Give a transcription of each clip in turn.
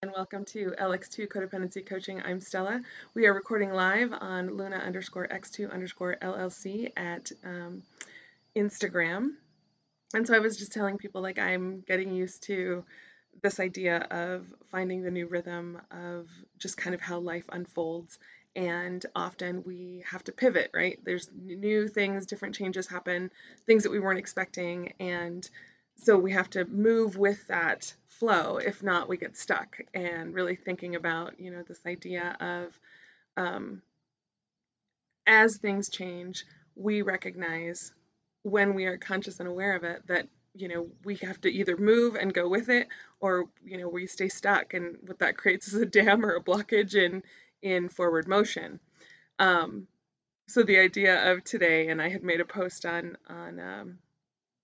and welcome to LX2 Codependency Coaching. I'm Stella. We are recording live on Luna underscore X2 underscore LLC at um, Instagram. And so I was just telling people like I'm getting used to this idea of finding the new rhythm of just kind of how life unfolds. And often we have to pivot, right? There's new things, different changes happen, things that we weren't expecting. And so we have to move with that flow. If not we get stuck. And really thinking about you know this idea of um, as things change we recognize when we are conscious and aware of it that you know we have to either move and go with it or you know we stay stuck. And what that creates is a dam or a blockage in in forward motion. Um, so the idea of today and i had made a post on on um,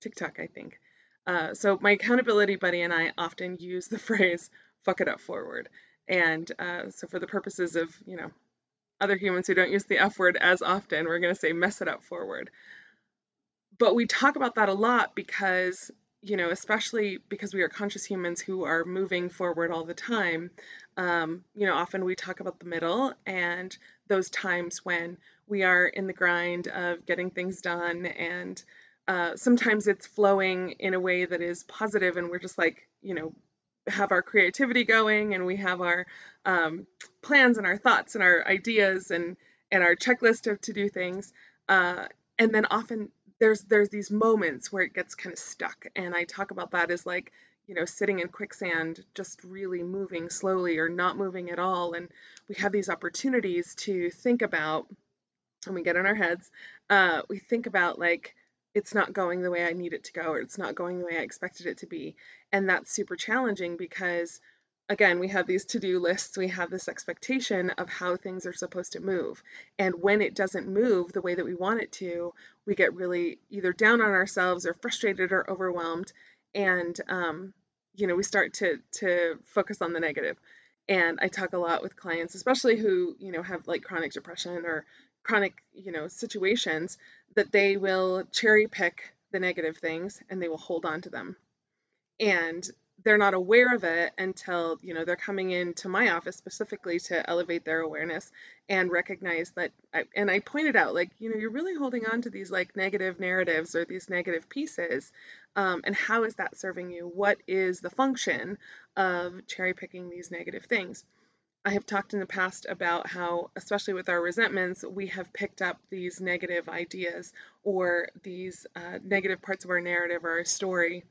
tiktok i think uh, so my accountability buddy and I often use the phrase "fuck it up forward," and uh, so for the purposes of you know other humans who don't use the F word as often, we're going to say "mess it up forward." But we talk about that a lot because you know, especially because we are conscious humans who are moving forward all the time. Um, you know, often we talk about the middle and those times when we are in the grind of getting things done and uh, sometimes it's flowing in a way that is positive and we're just like you know have our creativity going and we have our um, plans and our thoughts and our ideas and and our checklist of to do things. Uh, and then often there's there's these moments where it gets kind of stuck. And i talk about that as like you know sitting in quicksand just really moving slowly or not moving at all. And we have these opportunities to think about when we get in our heads uh, we think about like it's not going the way I need it to go, or it's not going the way I expected it to be. And that's super challenging because, again, we have these to do lists, we have this expectation of how things are supposed to move. And when it doesn't move the way that we want it to, we get really either down on ourselves or frustrated or overwhelmed. And, um, you know, we start to, to focus on the negative. And I talk a lot with clients, especially who, you know, have like chronic depression or chronic, you know, situations that they will cherry pick the negative things and they will hold on to them. And they're not aware of it until, you know, they're coming into my office specifically to elevate their awareness and recognize that I, and I pointed out like, you know, you're really holding on to these like negative narratives or these negative pieces. Um, and how is that serving you? What is the function of cherry picking these negative things? I have talked in the past about how, especially with our resentments, we have picked up these negative ideas or these uh, negative parts of our narrative or our story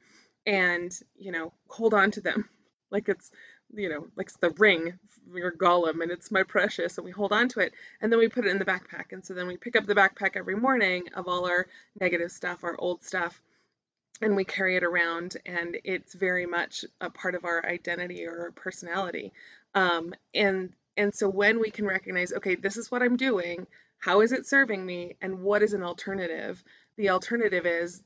and, you know, hold on to them like it's, you know, like it's the ring, your Gollum and it's my precious, and we hold on to it, and then we put it in the backpack. And so then we pick up the backpack every morning of all our negative stuff, our old stuff, and we carry it around, and it's very much a part of our identity or our personality. Um, and and so when we can recognize, okay, this is what I'm doing, how is it serving me, and what is an alternative? The alternative is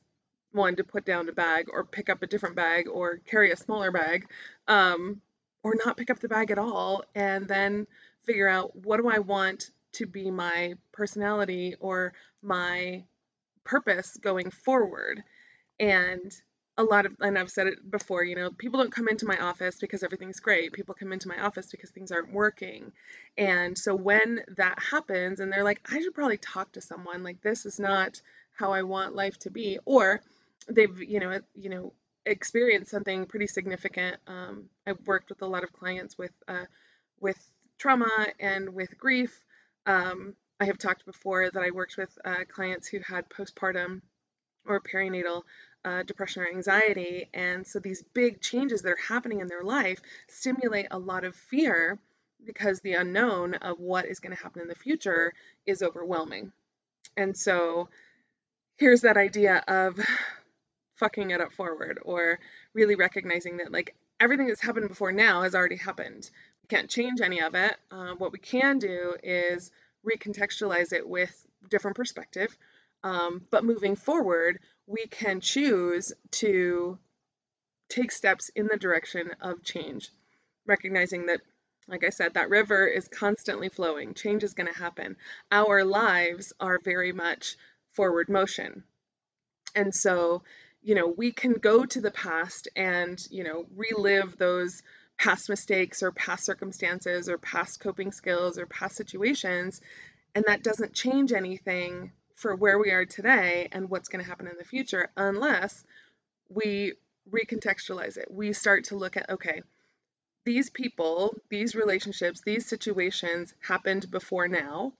one to put down a bag or pick up a different bag or carry a smaller bag, um, or not pick up the bag at all, and then figure out what do I want to be my personality or my purpose going forward. And a lot of and I've said it before, you know, people don't come into my office because everything's great. People come into my office because things aren't working. And so when that happens and they're like, I should probably talk to someone, like this is not how I want life to be, or they've, you know, you know, experienced something pretty significant. Um, I've worked with a lot of clients with uh, with trauma and with grief. Um, I have talked before that I worked with uh, clients who had postpartum or perinatal uh, depression or anxiety. And so these big changes that are happening in their life stimulate a lot of fear because the unknown of what is going to happen in the future is overwhelming. And so here's that idea of fucking it up forward or really recognizing that like everything that's happened before now has already happened. We can't change any of it. Uh, what we can do is recontextualize it with different perspective. Um, but moving forward, we can choose to take steps in the direction of change, recognizing that, like I said, that river is constantly flowing. Change is going to happen. Our lives are very much forward motion. And so, you know, we can go to the past and, you know, relive those past mistakes or past circumstances or past coping skills or past situations. And that doesn't change anything for where we are today and what's going to happen in the future unless we recontextualize it. We start to look at, okay, these people, these relationships, these situations happened before now.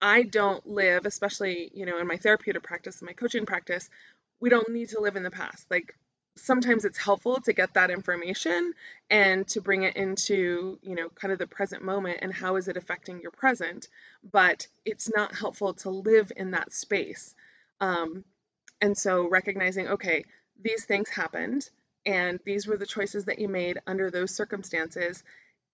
I don't live, especially, you know, in my therapeutic practice, in my coaching practice, we don't need to live in the past. Like sometimes it's helpful to get that information and to bring it into you know kind of the present moment and how is it affecting your present but it's not helpful to live in that space. Um, and so recognizing okay these things happened and these were the choices that you made under those circumstances.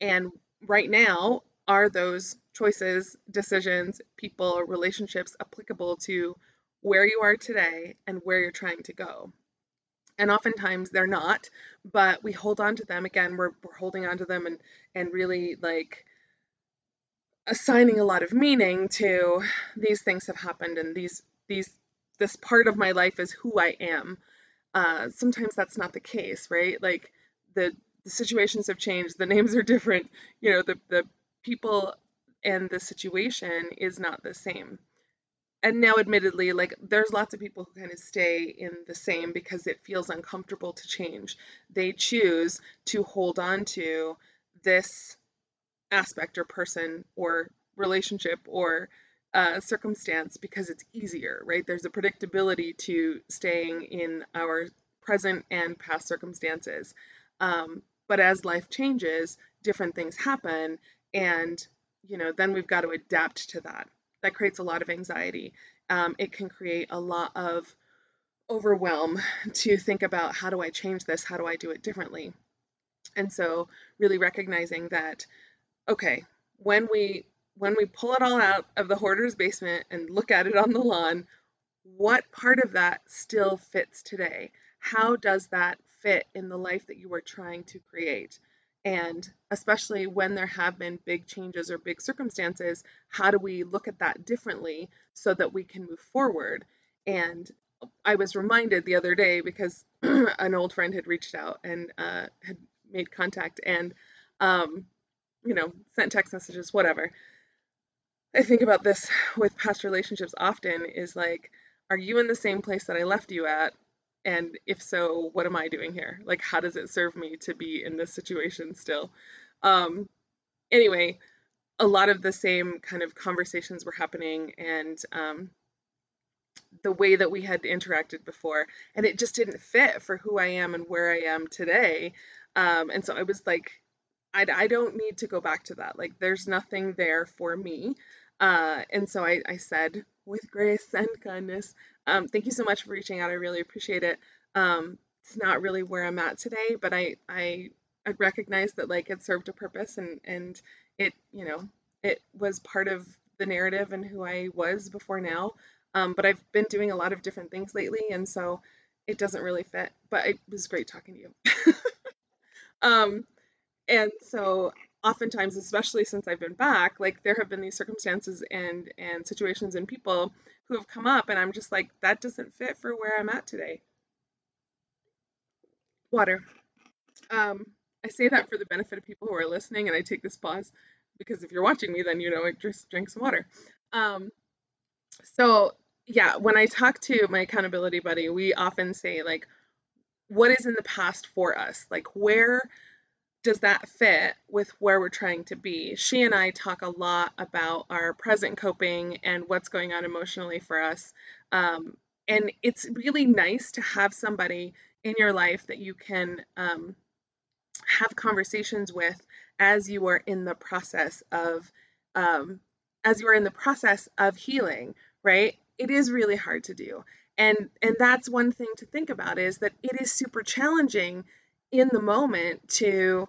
And right now are those choices decisions people relationships applicable to where you are today and where you're trying to go and oftentimes they're not but we hold on to them again we're, we're holding on to them and and really like assigning a lot of meaning to these things have happened and these these this part of my life is who i am. Uh, sometimes that's not the case right? Like the the situations have changed the names are different you know the the people and the situation is not the same and now admittedly like there's lots of people who kind of stay in the same because it feels uncomfortable to change. They choose to hold on to this aspect or person or relationship or uh, circumstance because it's easier right? There's a predictability to staying in our present and past circumstances. Um, but as life changes different things happen and you know then we've got to adapt to that that creates a lot of anxiety. Um, it can create a lot of overwhelm to think about how do I change this? How do I do it differently? And so really recognizing that, okay, when we when we pull it all out of the hoarder's basement and look at it on the lawn, what part of that still fits today? How does that fit in the life that you are trying to create? And especially when there have been big changes or big circumstances, how do we look at that differently so that we can move forward? And I was reminded the other day because an old friend had reached out and uh, had made contact and, um, you know, sent text messages, whatever. I think about this with past relationships often is like, are you in the same place that I left you at? And if so, what am I doing here? Like, how does it serve me to be in this situation still? Um, anyway, a lot of the same kind of conversations were happening and um, the way that we had interacted before. And it just didn't fit for who I am and where I am today. Um, and so I was like, I, I don't need to go back to that. Like, there's nothing there for me. Uh, and so I, I said, with grace and kindness, um, thank you so much for reaching out. I really appreciate it. Um, it's not really where I'm at today, but I, I, I recognize that like it served a purpose and, and it, you know, it was part of the narrative and who I was before now. Um, but I've been doing a lot of different things lately, and so it doesn't really fit. But it was great talking to you. um, and so oftentimes, especially since I've been back, like there have been these circumstances and and situations and people who have come up, and I'm just like, that doesn't fit for where I'm at today. Water. Um, I say that for the benefit of people who are listening, and I take this pause because if you're watching me, then you know I just drink some water. Um, so yeah, when I talk to my accountability buddy, we often say like, what is in the past for us? Like where does that fit with where we're trying to be? She and I talk a lot about our present coping and what's going on emotionally for us. Um, and it's really nice to have somebody in your life that you can um, have conversations with as you are in the process of um, as you are in the process of healing right it is really hard to do and and that's one thing to think about is that it is super challenging in the moment to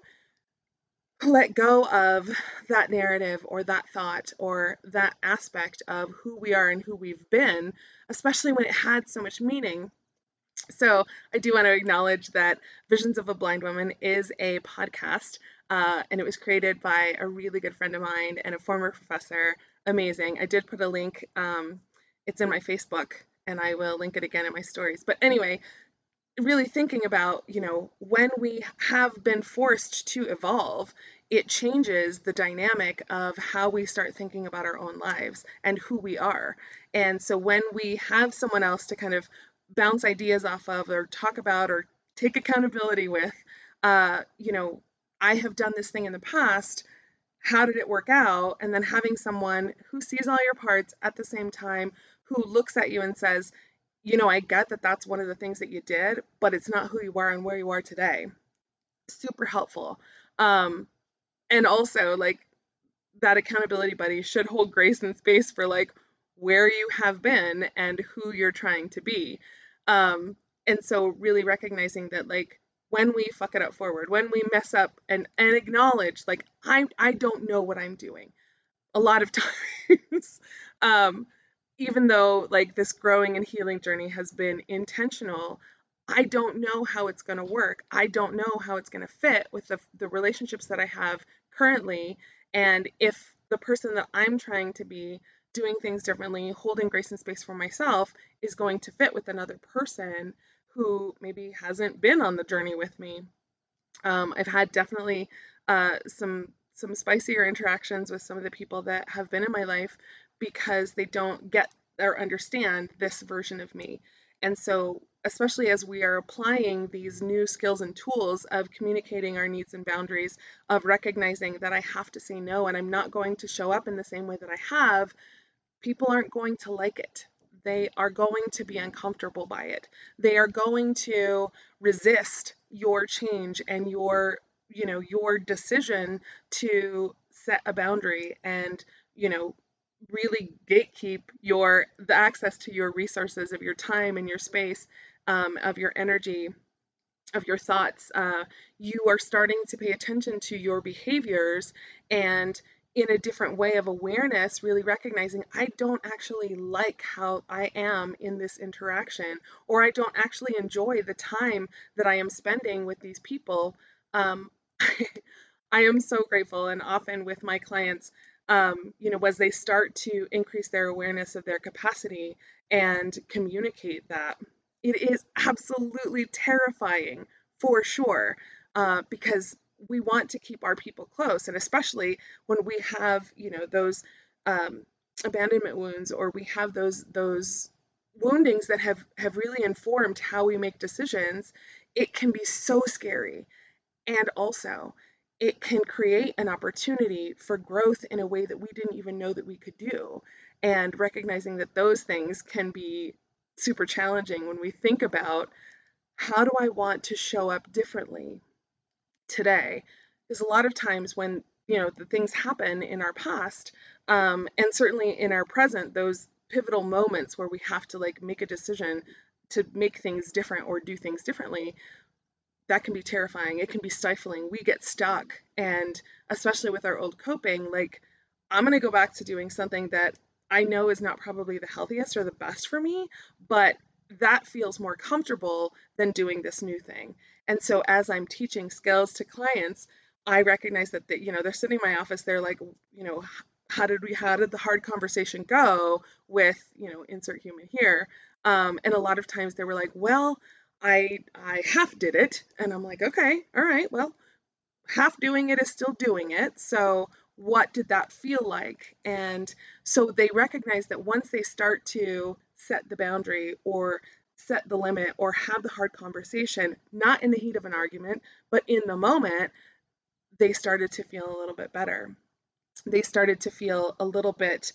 let go of that narrative or that thought or that aspect of who we are and who we've been, especially when it had so much meaning. So, I do want to acknowledge that Visions of a Blind Woman is a podcast, uh, and it was created by a really good friend of mine and a former professor. Amazing. I did put a link, um, it's in my Facebook, and I will link it again in my stories. But anyway, really thinking about, you know, when we have been forced to evolve, it changes the dynamic of how we start thinking about our own lives and who we are. And so when we have someone else to kind of bounce ideas off of or talk about or take accountability with, uh, you know, I have done this thing in the past. How did it work out? And then having someone who sees all your parts at the same time, who looks at you and says, you know, I get that that's one of the things that you did, but it's not who you are and where you are today. Super helpful. Um, and also, like, that accountability buddy should hold grace and space for like where you have been and who you're trying to be. Um, and so, really recognizing that, like, when we fuck it up forward, when we mess up and, and acknowledge, like, I, I don't know what I'm doing a lot of times. um, even though like this growing and healing journey has been intentional, I don't know how it's going to work. I don't know how it's going to fit with the, the relationships that I have currently. And if the person that I'm trying to be doing things differently, holding grace and space for myself, is going to fit with another person who maybe hasn't been on the journey with me. Um, I've had definitely uh, some some spicier interactions with some of the people that have been in my life because they don't get or understand this version of me. And so, especially as we are applying these new skills and tools of communicating our needs and boundaries, of recognizing that I have to say no and I'm not going to show up in the same way that I have, people aren't going to like it. They are going to be uncomfortable by it. They are going to resist your change and your, you know, your decision to set a boundary and, you know, really gatekeep your the access to your resources of your time and your space um, of your energy of your thoughts. Uh, you are starting to pay attention to your behaviors and in a different way of awareness really recognizing i don't actually like how i am in this interaction or i don't actually enjoy the time that i am spending with these people. Um, i am so grateful and often with my clients um, you know, as they start to increase their awareness of their capacity and communicate that, it is absolutely terrifying for sure uh, because we want to keep our people close, and especially when we have, you know, those um, abandonment wounds or we have those those woundings that have have really informed how we make decisions, it can be so scary. And also, it can create an opportunity for growth in a way that we didn't even know that we could do. And recognizing that those things can be super challenging when we think about how do I want to show up differently today? Because a lot of times when you know the things happen in our past, um, and certainly in our present, those pivotal moments where we have to like make a decision to make things different or do things differently, that can be terrifying. It can be stifling. We get stuck. And especially with our old coping, like, I'm going to go back to doing something that I know is not probably the healthiest or the best for me, but that feels more comfortable than doing this new thing. And so as I'm teaching skills to clients, I recognize that they, you know they're sitting in my office. They're like, you know, how did we how did the hard conversation go with you know insert human here? Um, and a lot of times they were like, well, I I half did it and I'm like, okay, all right, well, half doing it is still doing it. So what did that feel like? And so they recognize that once they start to set the boundary or set the limit or have the hard conversation, not in the heat of an argument, but in the moment, they started to feel a little bit better. They started to feel a little bit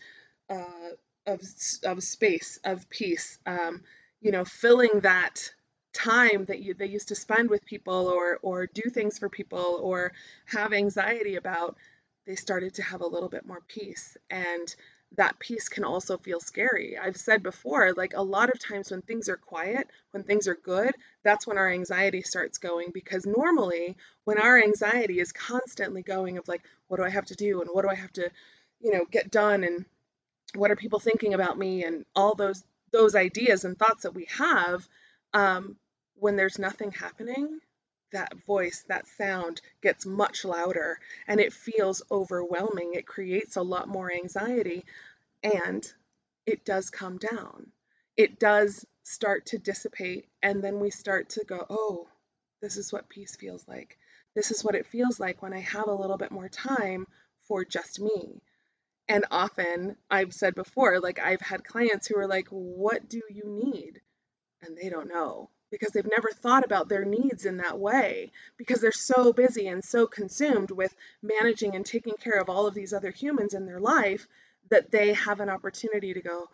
uh, of, of space, of peace, um, you know, filling that time that you, they used to spend with people or or do things for people or have anxiety about they started to have a little bit more peace and that peace can also feel scary. I've said before, like a lot of times when things are quiet, when things are good, that's when our anxiety starts going because normally when our anxiety is constantly going of like, what do I have to do and what do I have to, you know, get done and what are people thinking about me and all those those ideas and thoughts that we have, um, when there's nothing happening, that voice, that sound gets much louder and it feels overwhelming. It creates a lot more anxiety and it does come down. It does start to dissipate and then we start to go, oh, this is what peace feels like. This is what it feels like when I have a little bit more time for just me. And often, I've said before, like I've had clients who are like, What do you need? And they don't know because they've never thought about their needs in that way because they're so busy and so consumed with managing and taking care of all of these other humans in their life that they have an opportunity to go,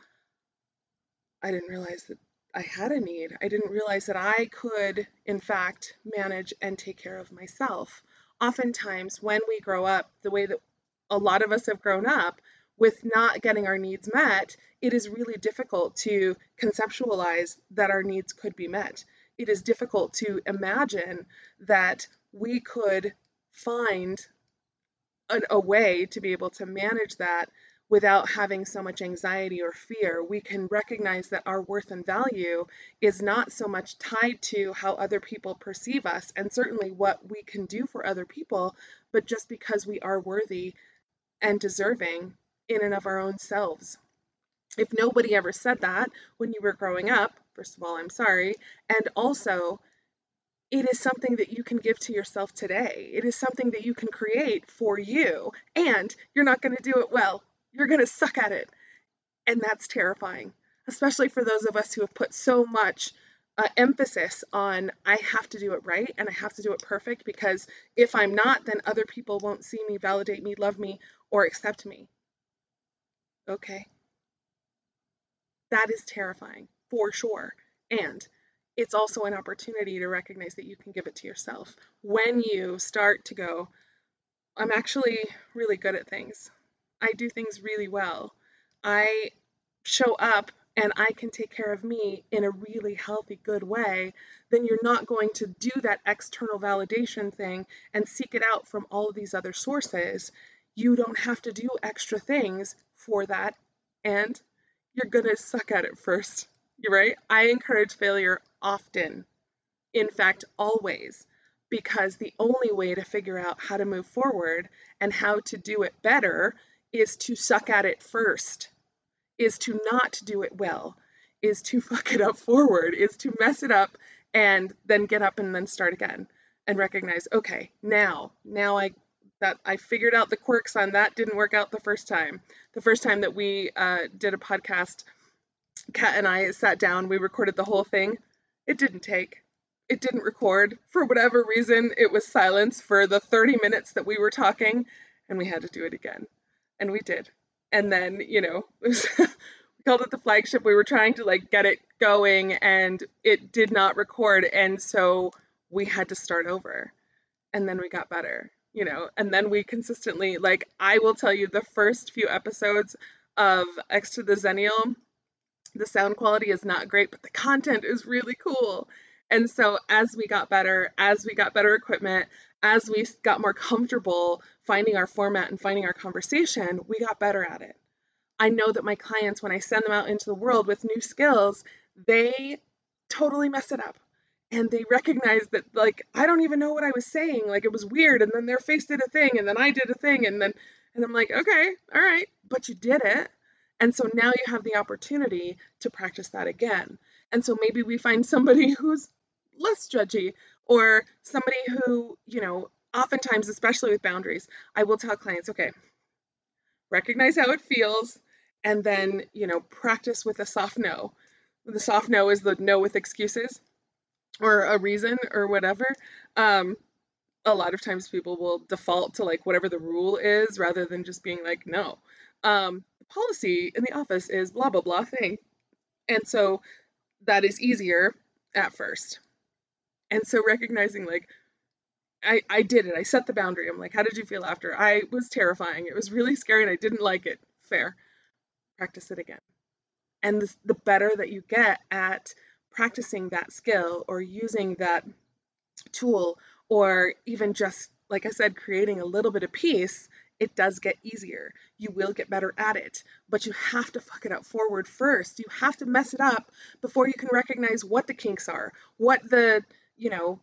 I didn't realize that I had a need. I didn't realize that I could, in fact, manage and take care of myself. Oftentimes, when we grow up, the way that a lot of us have grown up with not getting our needs met, it is really difficult to conceptualize that our needs could be met. It is difficult to imagine that we could find an, a way to be able to manage that without having so much anxiety or fear. We can recognize that our worth and value is not so much tied to how other people perceive us and certainly what we can do for other people, but just because we are worthy and deserving in and of our own selves. If nobody ever said that when you were growing up, first of all, I'm sorry. And also, it is something that you can give to yourself today. It is something that you can create for you. And you're not going to do it well you're going to suck at it. And that's terrifying, especially for those of us who have put so much uh, emphasis on I have to do it right and I have to do it perfect because if I'm not, then other people won't see me, validate me, love me, or accept me. Okay. That is terrifying for sure. And it's also an opportunity to recognize that you can give it to yourself. When you start to go, I'm actually really good at things. I do things really well. I show up and I can take care of me in a really healthy, good way, then you're not going to do that external validation thing and seek it out from all of these other sources. You don't have to do extra things for that, and you're going to suck at it first. You're right. I encourage failure often. In fact, always. Because the only way to figure out how to move forward and how to do it better is to suck at it first, is to not do it well, is to fuck it up forward, is to mess it up and then get up and then start again and recognize, okay, now, now I that I figured out the quirks on that didn't work out the first time. The first time that we uh, did a podcast, Kat and I sat down, we recorded the whole thing. It didn't take. It didn't record. For whatever reason, it was silence for the 30 minutes that we were talking, and we had to do it again and we did. And then, you know, we called it the flagship. We were trying to like get it going and it did not record. And so we had to start over. And then we got better, you know, and then we consistently, like, I will tell you the first few episodes of X to the Zennial, the sound quality is not great, but the content is really cool. And so as we got better, as we got better equipment, as we got more comfortable finding our format and finding our conversation, we got better at it. I know that my clients, when I send them out into the world with new skills, they totally mess it up. And they recognize that, like, I don't even know what I was saying. Like, it was weird. And then their face did a thing, and then I did a thing. And then, and I'm like, okay, all right, but you did it. And so now you have the opportunity to practice that again. And so maybe we find somebody who's less judgy or somebody who, you know, oftentimes, especially with boundaries, I will tell clients, okay, recognize how it feels and then, you know, practice with a soft no. The soft no is the no with excuses or a reason or whatever. Um, a lot of times people will default to like whatever the rule is rather than just being like, no. Um, the policy in the office is blah, blah, blah thing. And so that is easier at first. And so recognizing like I, I did it. I set the boundary. I'm like, how did you feel after? I was terrifying. It was really scary and I didn't like it. Fair. Practice it again. And the, the better that you get at practicing that skill or using that tool or even just, like I said, creating a little bit of peace, it does get easier. You will get better at it, but you have to fuck it up forward first. You have to mess it up before you can recognize what the kinks are, what the you know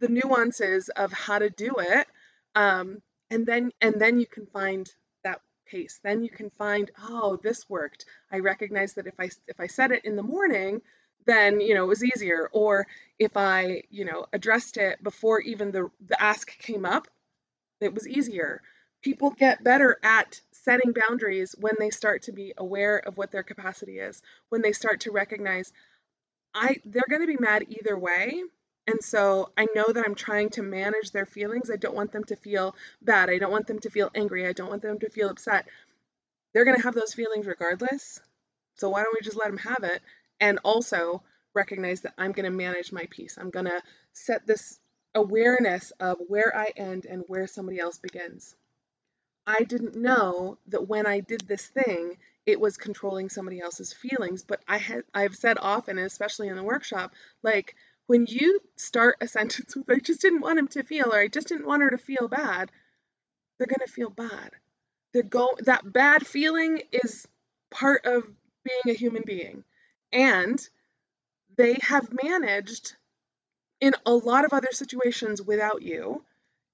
the nuances of how to do it um, and then and then you can find that pace then you can find oh this worked i recognize that if i if i set it in the morning then you know it was easier or if i you know addressed it before even the the ask came up it was easier people get better at setting boundaries when they start to be aware of what their capacity is when they start to recognize i they're going to be mad either way and so I know that I'm trying to manage their feelings. I don't want them to feel bad. I don't want them to feel angry. I don't want them to feel upset. They're going to have those feelings regardless. So why don't we just let them have it? And also recognize that I'm going to manage my piece. I'm going to set this awareness of where I end and where somebody else begins. I didn't know that when I did this thing, it was controlling somebody else's feelings. But I had I've said often, especially in the workshop, like when you start a sentence with, I just didn't want him to feel, or I just didn't want her to feel bad, they're going to feel bad. They're go- that bad feeling is part of being a human being. And they have managed in a lot of other situations without you.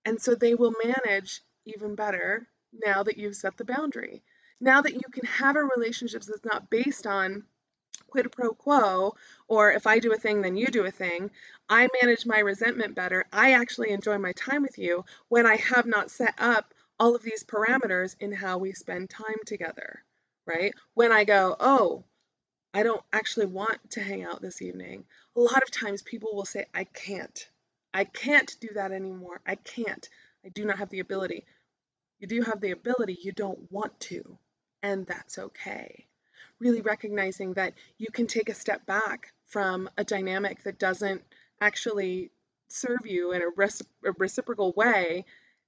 And so they will manage even better now that you've set the boundary. Now that you can have a relationship that's not based on quid pro quo, or if I do a thing, then you do a thing. I manage my resentment better. I actually enjoy my time with you when I have not set up all of these parameters in how we spend time together, right? When I go, oh, I don't actually want to hang out this evening. A lot of times people will say, I can't. I can't do that anymore. I can't. I do not have the ability. You do have the ability, you don't want to. And that's okay really recognizing that you can take a step back from a dynamic that doesn't actually serve you in a, a reciprocal way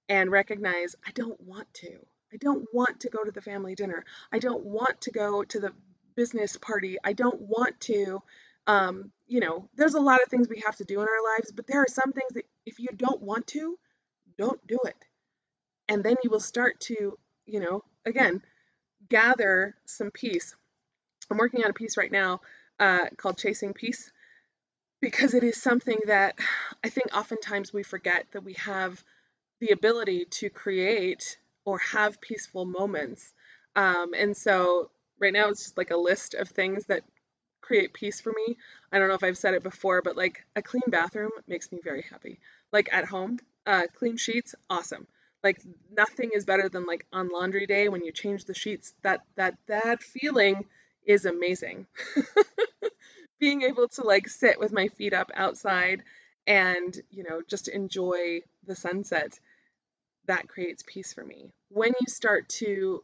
and recognize I don't want to. I don't want to go to the family dinner. I don't want to go to the business party. I don't want to. Um, you know, there's a lot of things we have to do in our lives, but there are some things that if you don't want to, don't do it. And then you will start to, you know, again, gather some peace. I'm working on a piece right now uh, called Chasing Peace because it is something that I think oftentimes we forget that we have the ability to create or have peaceful moments. Um, and so right now it's just like a list of things that create peace for me. I don't know if I've said it before, but like a clean bathroom makes me very happy. Like at home, uh, clean sheets, awesome. Like nothing is better than like on laundry day when you change the sheets. That that that feeling is amazing. Being able to like sit with my feet up outside and, you know, just enjoy the sunset, that creates peace for me. When you start to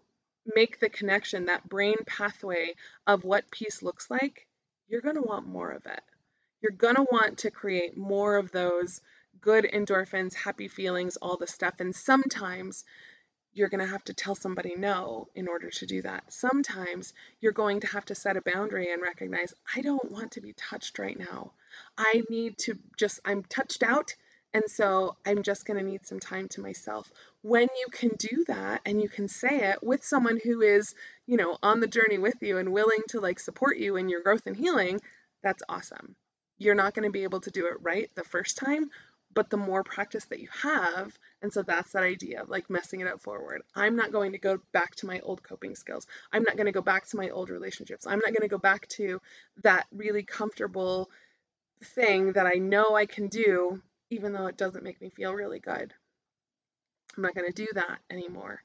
make the connection, that brain pathway of what peace looks like, you're going to want more of it. You're going to want to create more of those good endorphins, happy feelings, all the stuff. And sometimes you're going to have to tell somebody no in order to do that. Sometimes you're going to have to set a boundary and recognize, I don't want to be touched right now. I need to just, I'm touched out. And so I'm just going to need some time to myself. When you can do that and you can say it with someone who is, you know, on the journey with you and willing to like support you in your growth and healing, that's awesome. You're not going to be able to do it right the first time, but the more practice that you have, and so that's that idea of like messing it up forward. I'm not going to go back to my old coping skills. I'm not going to go back to my old relationships. I'm not going to go back to that really comfortable thing that I know I can do, even though it doesn't make me feel really good. I'm not going to do that anymore.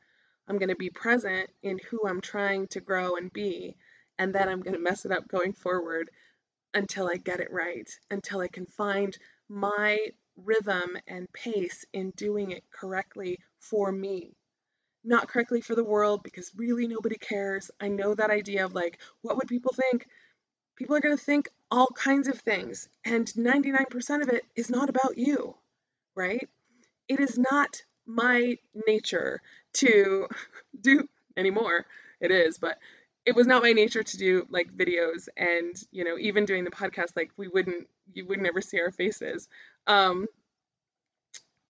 I'm going to be present in who I'm trying to grow and be, and then I'm going to mess it up going forward until I get it right, until I can find my rhythm and pace in doing it correctly for me. Not correctly for the world because really nobody cares. I know that idea of like, what would people think? People are going to think all kinds of things, and 99% of it is not about you, right? It is not my nature to do anymore. It is, but it was not my nature to do like videos and you know even doing the podcast like we wouldn't you would never see our faces um,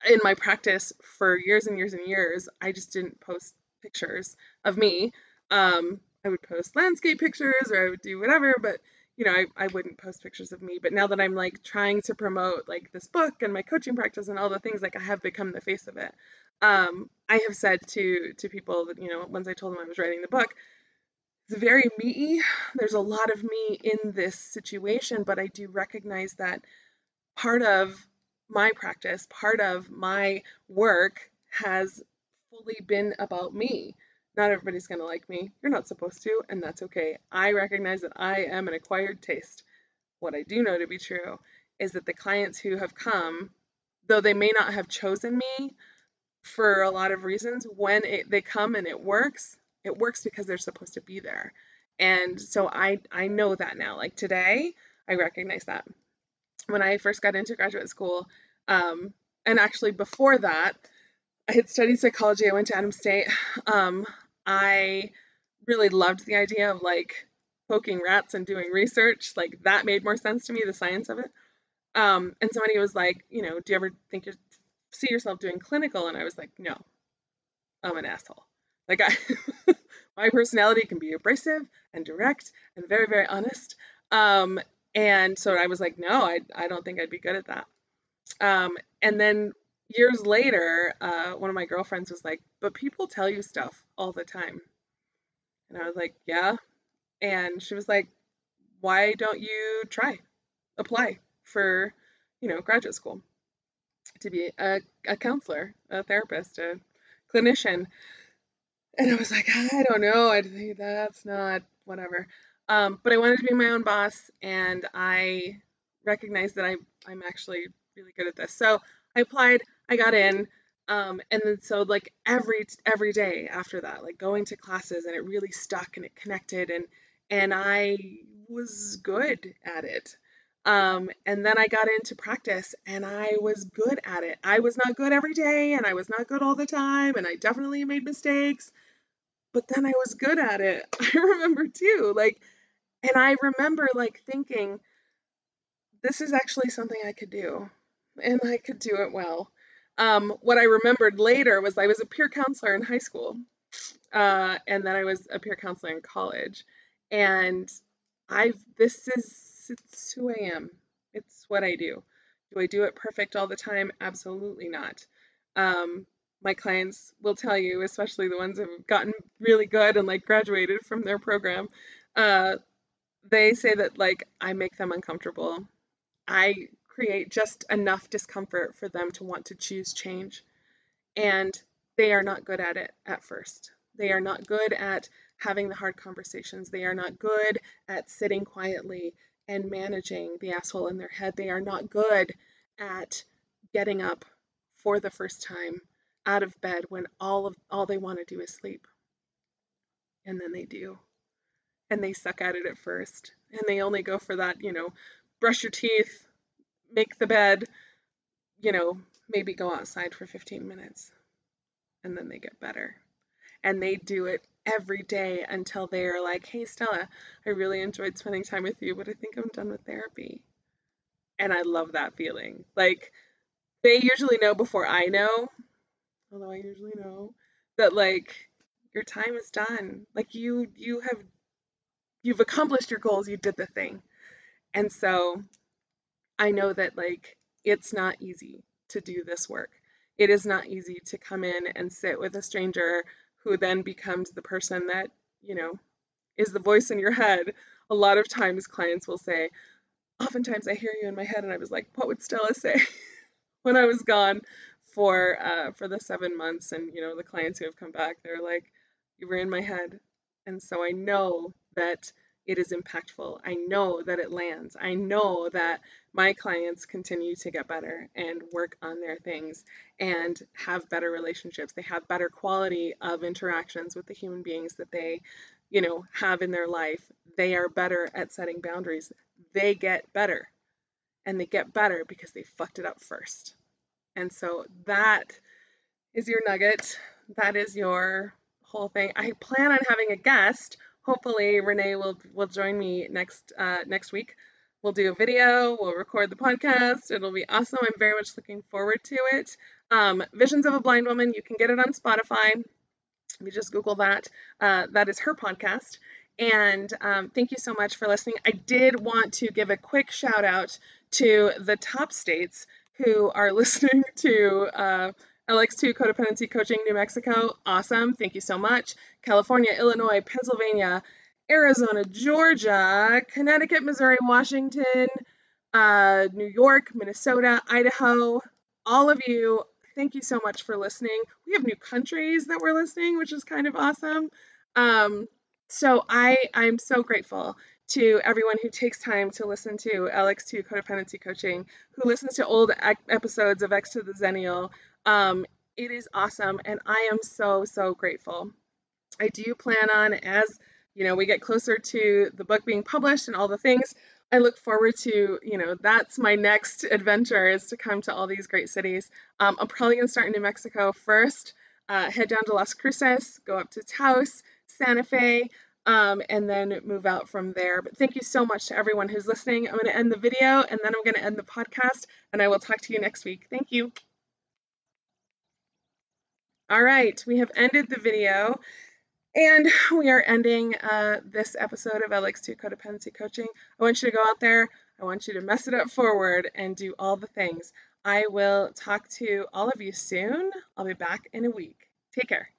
in my practice for years and years and years, I just didn't post pictures of me. Um, I would post landscape pictures or I would do whatever, but you know, I, I wouldn't post pictures of me. But now that I'm like trying to promote like this book and my coaching practice and all the things, like I have become the face of it. Um, I have said to to people that, you know, once I told them I was writing the book, it's very me. There's a lot of me in this situation, but I do recognize that part of my practice, part of my work has fully been about me. Not everybody's going to like me. You're not supposed to, and that's okay. I recognize that I am an acquired taste. What I do know to be true is that the clients who have come, though they may not have chosen me for a lot of reasons, when it, they come and it works, it works because they're supposed to be there. And so I I know that now. Like today, I recognize that. When I first got into graduate school, um, and actually before that, I had studied psychology. I went to Adams State. Um, I really loved the idea of like poking rats and doing research. Like that made more sense to me, the science of it. Um, and somebody was like, you know, do you ever think you see yourself doing clinical? And I was like, no, I'm an asshole. Like I, my personality can be abrasive and direct and very, very honest. Um, and so I was like, no, I, I don't think I'd be good at that. Um, and then years later, uh, one of my girlfriends was like, but people tell you stuff all the time. And I was like, yeah. And she was like, why don't you try, apply for, you know, graduate school to be a, a counselor, a therapist, a clinician? And I was like, I don't know. I think that's not whatever. Um, but I wanted to be my own boss, and I recognized that I, I'm actually really good at this. So I applied, I got in, um, and then so like every every day after that, like going to classes, and it really stuck and it connected, and and I was good at it. Um, and then I got into practice and I was good at it. I was not good every day and I was not good all the time and I definitely made mistakes, but then I was good at it. I remember too, like, and I remember like thinking, this is actually something I could do and I could do it well. Um, what I remembered later was I was a peer counselor in high school, uh, and then I was a peer counselor in college, and I've this is it's who I am. It's what I do. Do I do it perfect all the time? Absolutely not. Um, my clients will tell you, especially the ones who have gotten really good and like graduated from their program, uh, they say that like I make them uncomfortable. I create just enough discomfort for them to want to choose change. And they are not good at it at first. They are not good at having the hard conversations. They are not good at sitting quietly and managing the asshole in their head. They are not good at getting up for the first time out of bed when all of all they want to do is sleep. And then they do. And they suck at it at first. And they only go for that, you know, brush your teeth, make the bed, you know, maybe go outside for 15 minutes and then they get better. And they do it every day until they are like, hey, Stella, I really enjoyed spending time with you, but I think I'm done with therapy. And I love that feeling. Like, they usually know before I know, although I usually know, that like your time is done. Like you you have you've accomplished your goals, you did the thing. And so I know that like it's not easy to do this work. It is not easy to come in and sit with a stranger who then becomes the person that, you know, is the voice in your head. A lot of times clients will say, oftentimes I hear you in my head and I was like, what would Stella say when I was gone for uh, for the seven months and you know the clients who have come back they're like you were in my head and so I know that it is impactful. I know that it lands. I know that my clients continue to get better and work on their things and have better relationships. They have better quality of interactions with the human beings that they, you know, have in their life. They are better at setting boundaries. They get better. And they get better because they fucked it up first. And so that is your nugget. That is your whole thing. I plan on having a guest hopefully Renee will will join me next uh, next week. We'll do a video. We'll record the podcast. It'll be awesome. I'm very much looking forward to it. Um, Visions of a Blind Woman. You can get it on Spotify. You just Google that. Uh, that is her podcast. And um, thank you so much for listening. I did want to give a quick shout out to the top states who are listening to uh, LX2 Codependency Coaching New Mexico, awesome. Thank you so much. California, Illinois, Pennsylvania, Arizona, Georgia, Connecticut, Missouri, Washington, uh, New York, Minnesota, Idaho, all of you, thank you so much for listening. We have new countries that we're listening, which is kind of awesome. Um, so I I'm so grateful to everyone who takes time to listen to LX2 codependency coaching, who listens to old episodes of X to the Zennial. Um, it is awesome, and I am so so grateful. I do plan on as you know we get closer to the book being published and all the things. I look forward to, you know, that's my next adventure is to come to all these great cities. Um, I'm probably going to start in New Mexico first, uh, head down to Las Cruces, go up to Taos, Santa Fe, um, and then move out from there. But thank you so much to everyone who's listening. I'm going to end the video and then I'm going to end the podcast, and I will talk to you next week. Thank you. All right, we have ended the video. And we are ending uh, this episode of LX2 Codependency Coaching. I want you to go out there, I want you to mess it up forward and do all the things. I will talk to all of you soon. I'll be back in a week. Take care.